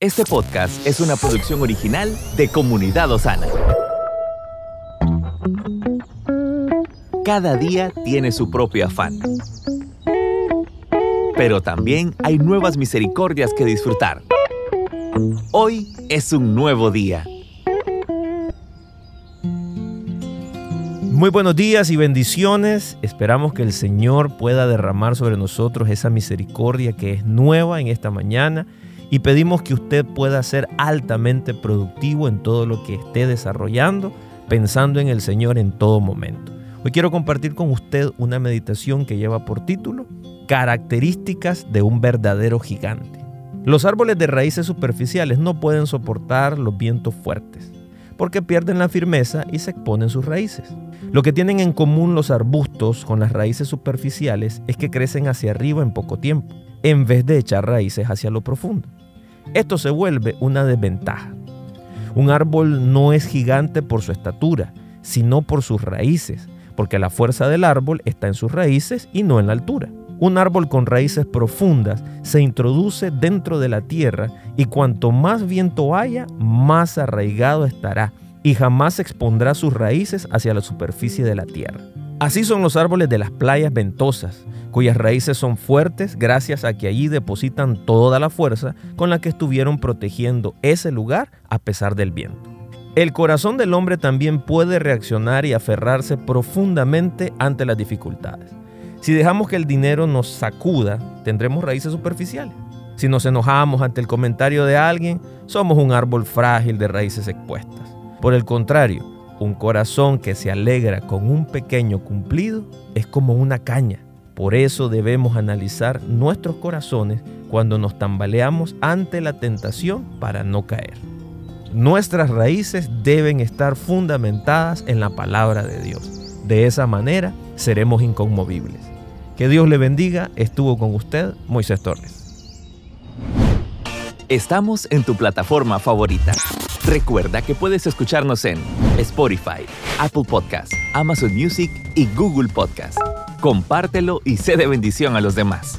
Este podcast es una producción original de Comunidad Osana. Cada día tiene su propio afán. Pero también hay nuevas misericordias que disfrutar. Hoy es un nuevo día. Muy buenos días y bendiciones. Esperamos que el Señor pueda derramar sobre nosotros esa misericordia que es nueva en esta mañana y pedimos que usted pueda ser altamente productivo en todo lo que esté desarrollando, pensando en el Señor en todo momento. Hoy quiero compartir con usted una meditación que lleva por título Características de un verdadero gigante. Los árboles de raíces superficiales no pueden soportar los vientos fuertes porque pierden la firmeza y se exponen sus raíces. Lo que tienen en común los arbustos con las raíces superficiales es que crecen hacia arriba en poco tiempo, en vez de echar raíces hacia lo profundo. Esto se vuelve una desventaja. Un árbol no es gigante por su estatura, sino por sus raíces, porque la fuerza del árbol está en sus raíces y no en la altura. Un árbol con raíces profundas se introduce dentro de la tierra y cuanto más viento haya, más arraigado estará y jamás expondrá sus raíces hacia la superficie de la tierra. Así son los árboles de las playas ventosas, cuyas raíces son fuertes gracias a que allí depositan toda la fuerza con la que estuvieron protegiendo ese lugar a pesar del viento. El corazón del hombre también puede reaccionar y aferrarse profundamente ante las dificultades. Si dejamos que el dinero nos sacuda, tendremos raíces superficiales. Si nos enojamos ante el comentario de alguien, somos un árbol frágil de raíces expuestas. Por el contrario, un corazón que se alegra con un pequeño cumplido es como una caña. Por eso debemos analizar nuestros corazones cuando nos tambaleamos ante la tentación para no caer. Nuestras raíces deben estar fundamentadas en la palabra de Dios. De esa manera seremos inconmovibles. Que Dios le bendiga. Estuvo con usted Moisés Torres. Estamos en tu plataforma favorita. Recuerda que puedes escucharnos en Spotify, Apple Podcast, Amazon Music y Google Podcast. Compártelo y sé de bendición a los demás.